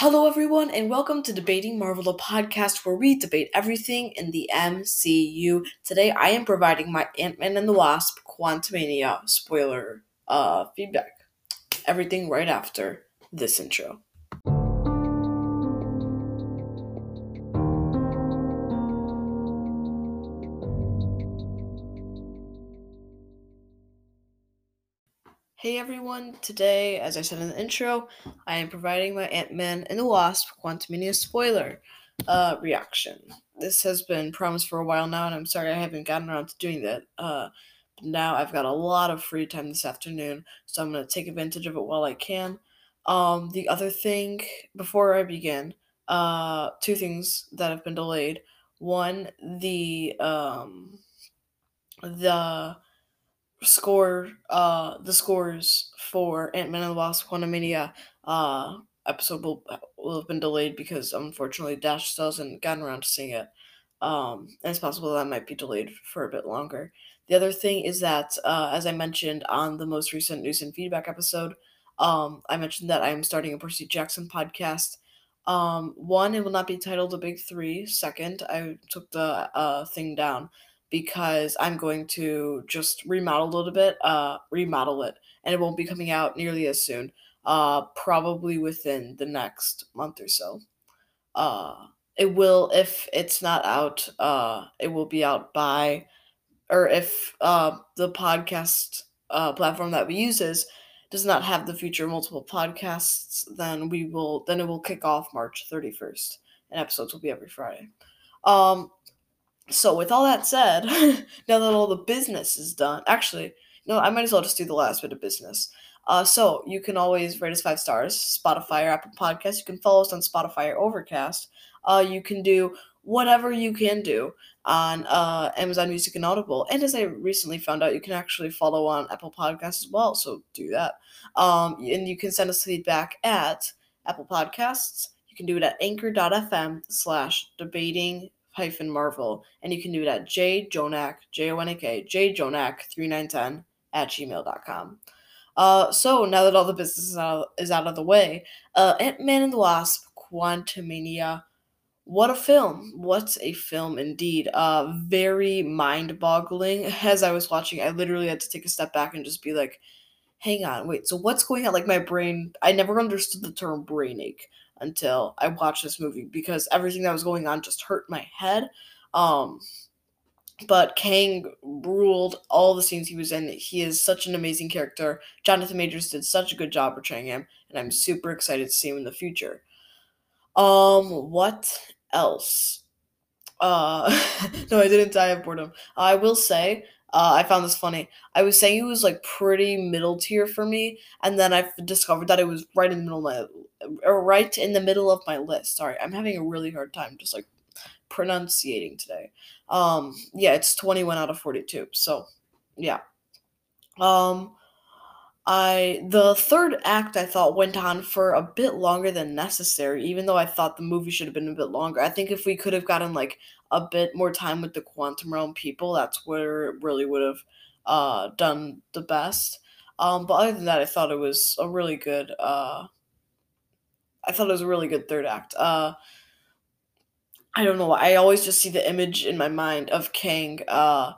Hello, everyone, and welcome to Debating Marvel, the podcast where we debate everything in the MCU. Today, I am providing my Ant Man and the Wasp Quantumania spoiler uh, feedback. Everything right after this intro. Hey everyone, today, as I said in the intro, I am providing my Ant Man and the Wasp Quantumania spoiler uh, reaction. This has been promised for a while now, and I'm sorry I haven't gotten around to doing that. Uh, now I've got a lot of free time this afternoon, so I'm going to take advantage of it while I can. Um, the other thing, before I begin, uh, two things that have been delayed. One, the um, the score uh the scores for Ant-Man and the Wasp Quantumania uh episode will, will have been delayed because unfortunately Dash still hasn't gotten around to seeing it. Um and it's possible that might be delayed for a bit longer. The other thing is that uh as I mentioned on the most recent news and feedback episode, um I mentioned that I'm starting a Percy Jackson podcast. Um one, it will not be titled The Big Three. Second, I took the uh thing down because I'm going to just remodel a little bit, uh, remodel it, and it won't be coming out nearly as soon. Uh, probably within the next month or so. Uh, it will if it's not out. Uh, it will be out by, or if uh, the podcast uh, platform that we uses does not have the feature multiple podcasts, then we will then it will kick off March thirty first, and episodes will be every Friday. Um, so with all that said, now that all the business is done, actually, no, I might as well just do the last bit of business. Uh, so you can always rate us five stars, Spotify or Apple Podcasts. You can follow us on Spotify or Overcast. Uh, you can do whatever you can do on uh, Amazon Music and Audible. And as I recently found out, you can actually follow on Apple Podcasts as well. So do that. Um, and you can send us feedback at Apple Podcasts. You can do it at anchor.fm slash debating hyphen Marvel, and you can do it at jjonak, J-O-N-A-K, jjonak3910 at gmail.com. Uh, so now that all the business is out, is out of the way, uh, Ant-Man and the Wasp, Quantumania, what a film! What a film indeed. Uh, very mind-boggling. As I was watching, I literally had to take a step back and just be like, hang on, wait, so what's going on? Like my brain, I never understood the term brain ache until I watched this movie because everything that was going on just hurt my head. Um, but Kang ruled all the scenes he was in. He is such an amazing character. Jonathan Majors did such a good job portraying him, and I'm super excited to see him in the future. Um, what else? Uh, no, I didn't die of boredom. I will say uh, I found this funny. I was saying it was like pretty middle tier for me, and then I discovered that it was right in the middle of my, right in the middle of my list. Sorry, I'm having a really hard time just like pronunciating today. Um, yeah, it's 21 out of 42. So, yeah. Um, I the third act I thought went on for a bit longer than necessary, even though I thought the movie should have been a bit longer. I think if we could have gotten like a bit more time with the quantum realm people, that's where it really would have uh, done the best. Um, but other than that, I thought it was a really good. Uh, I thought it was a really good third act. Uh, I don't know. I always just see the image in my mind of Kang, uh,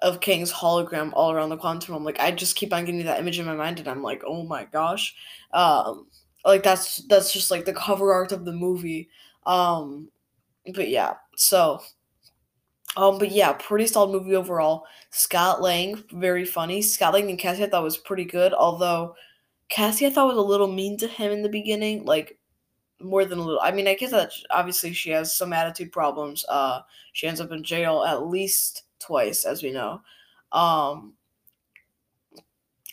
of Kang's hologram all around the quantum realm. Like I just keep on getting that image in my mind, and I'm like, oh my gosh, um, like that's that's just like the cover art of the movie. Um, but yeah, so um, but yeah, pretty solid movie overall. Scott Lang, very funny. Scott Lang and Cassie I thought was pretty good, although Cassie I thought was a little mean to him in the beginning, like more than a little. I mean, I guess that obviously she has some attitude problems. Uh, she ends up in jail at least twice, as we know. Um,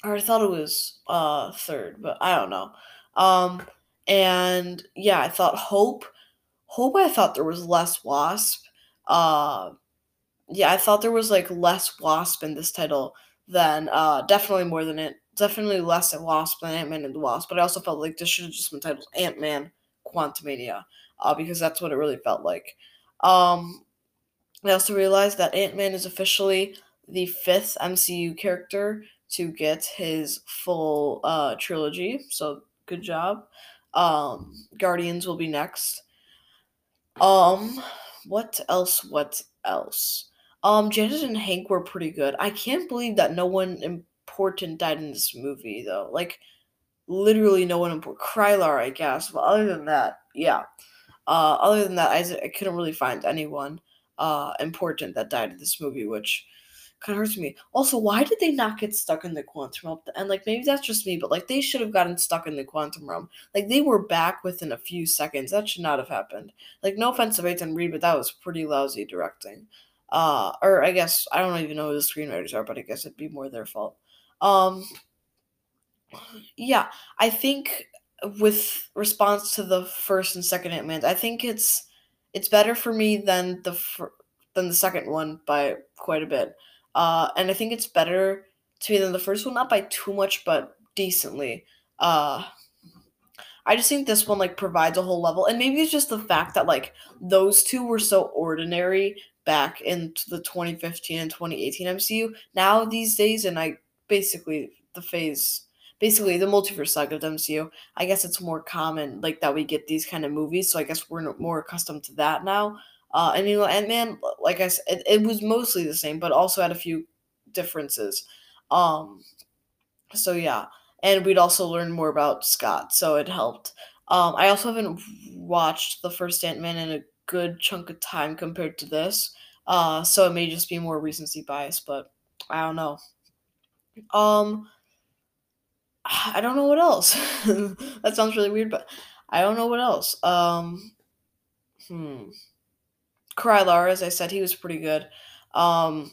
or I thought it was uh third, but I don't know. Um, and yeah, I thought Hope Hope I thought there was less Wasp. Uh, yeah, I thought there was like less Wasp in this title than uh, definitely more than it. Definitely less at Wasp than Ant Man and the Wasp. But I also felt like this should have just been titled Ant Man Quantumania uh, because that's what it really felt like. Um, I also realized that Ant Man is officially the fifth MCU character to get his full uh, trilogy. So good job. Um, Guardians will be next. Um, what else? What else? Um, Janet and Hank were pretty good. I can't believe that no one important died in this movie though. Like literally no one important. Krylar, I guess. But other than that, yeah. Uh, other than that, I, I couldn't really find anyone uh, important that died in this movie, which kind of hurts me. Also, why did they not get stuck in the quantum realm? And like maybe that's just me, but like they should have gotten stuck in the quantum realm. Like they were back within a few seconds. That should not have happened. Like no offense to Peyton Reed, but that was pretty lousy directing. Uh, or I guess I don't even know who the screenwriters are, but I guess it'd be more their fault. Um, yeah, I think with response to the first and second Ant Man, I think it's it's better for me than the fir- than the second one by quite a bit. Uh, and I think it's better to me than the first one, not by too much, but decently. Uh, I just think this one like provides a whole level, and maybe it's just the fact that like those two were so ordinary back in the 2015 and 2018 MCU. Now these days, and I basically the phase basically the multiverse saga of the MCU. I guess it's more common like that we get these kind of movies, so I guess we're more accustomed to that now. Uh, and you know, Ant Man, like I said, it, it was mostly the same, but also had a few differences. Um, so yeah, and we'd also learn more about Scott, so it helped. Um, I also haven't watched the first Ant Man in a good chunk of time compared to this, uh, so it may just be more recency bias, but I don't know. Um, I don't know what else. that sounds really weird, but I don't know what else. Um, hmm. Krylar, as I said, he was pretty good. Um,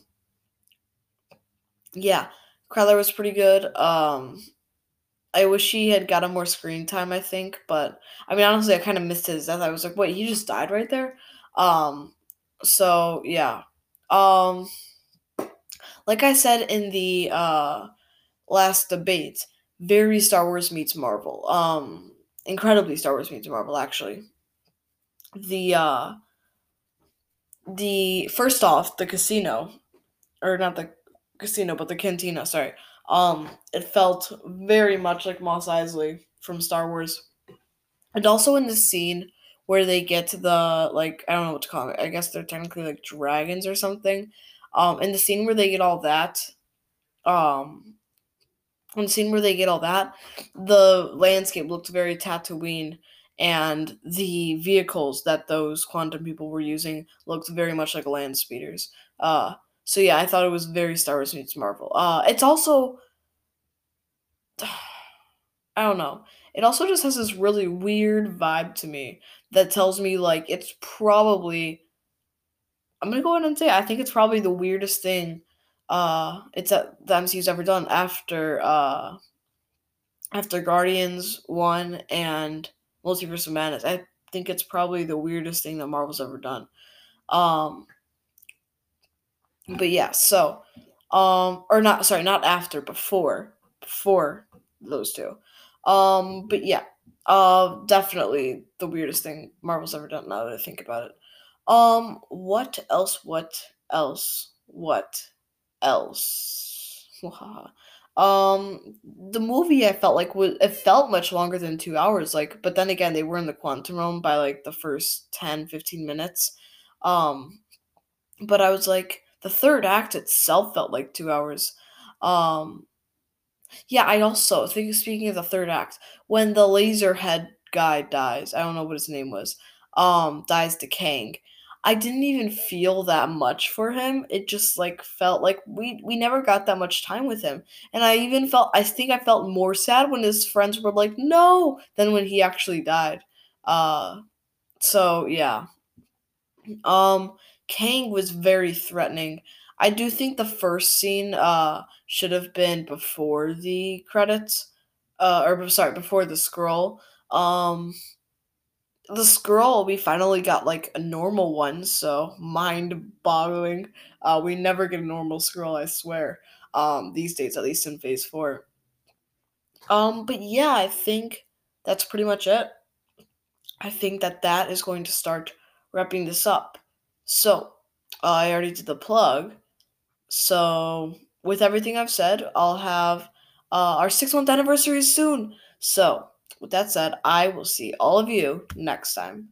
yeah, Krylar was pretty good. Um, I wish he had gotten more screen time. I think, but I mean, honestly, I kind of missed his death. I was like, wait, he just died right there. Um, so yeah. Um, like I said in the uh last debate, very Star Wars meets Marvel. Um, incredibly Star Wars meets Marvel, actually. The uh, the first off, the casino, or not the casino, but the cantina. Sorry. Um, it felt very much like Mos Eisley from Star Wars, and also in the scene where they get to the like I don't know what to call it. I guess they're technically like dragons or something. Um, in the scene where they get all that, um, the scene where they get all that, the landscape looked very Tatooine, and the vehicles that those quantum people were using looked very much like land speeders. Uh, so yeah, I thought it was very Star Wars meets Marvel. Uh, it's also, I don't know. It also just has this really weird vibe to me that tells me like it's probably. I'm gonna go ahead and say I think it's probably the weirdest thing uh, it's that the MCU's ever done after uh, after Guardians one and Multiverse of Madness. I think it's probably the weirdest thing that Marvel's ever done. Um, but yeah, so um, or not sorry, not after, before, before those two. Um, but yeah, uh, definitely the weirdest thing Marvel's ever done. Now that I think about it. Um, what else? What else? What else? um, the movie I felt like was it felt much longer than two hours. Like, but then again, they were in the quantum realm by like the first 10, 15 minutes. Um, but I was like, the third act itself felt like two hours. Um, yeah, I also think speaking of the third act, when the laser head guy dies, I don't know what his name was, um, dies to Kang. I didn't even feel that much for him. It just like felt like we we never got that much time with him. And I even felt I think I felt more sad when his friends were like, "No," than when he actually died. Uh so yeah. Um Kang was very threatening. I do think the first scene uh should have been before the credits. Uh or sorry, before the scroll. Um the scroll we finally got like a normal one so mind boggling uh we never get a normal scroll i swear um these days at least in phase four. Um but yeah i think that's pretty much it. I think that that is going to start wrapping this up. So uh, i already did the plug. So with everything i've said i'll have uh, our six month anniversary soon. So With that said, I will see all of you next time.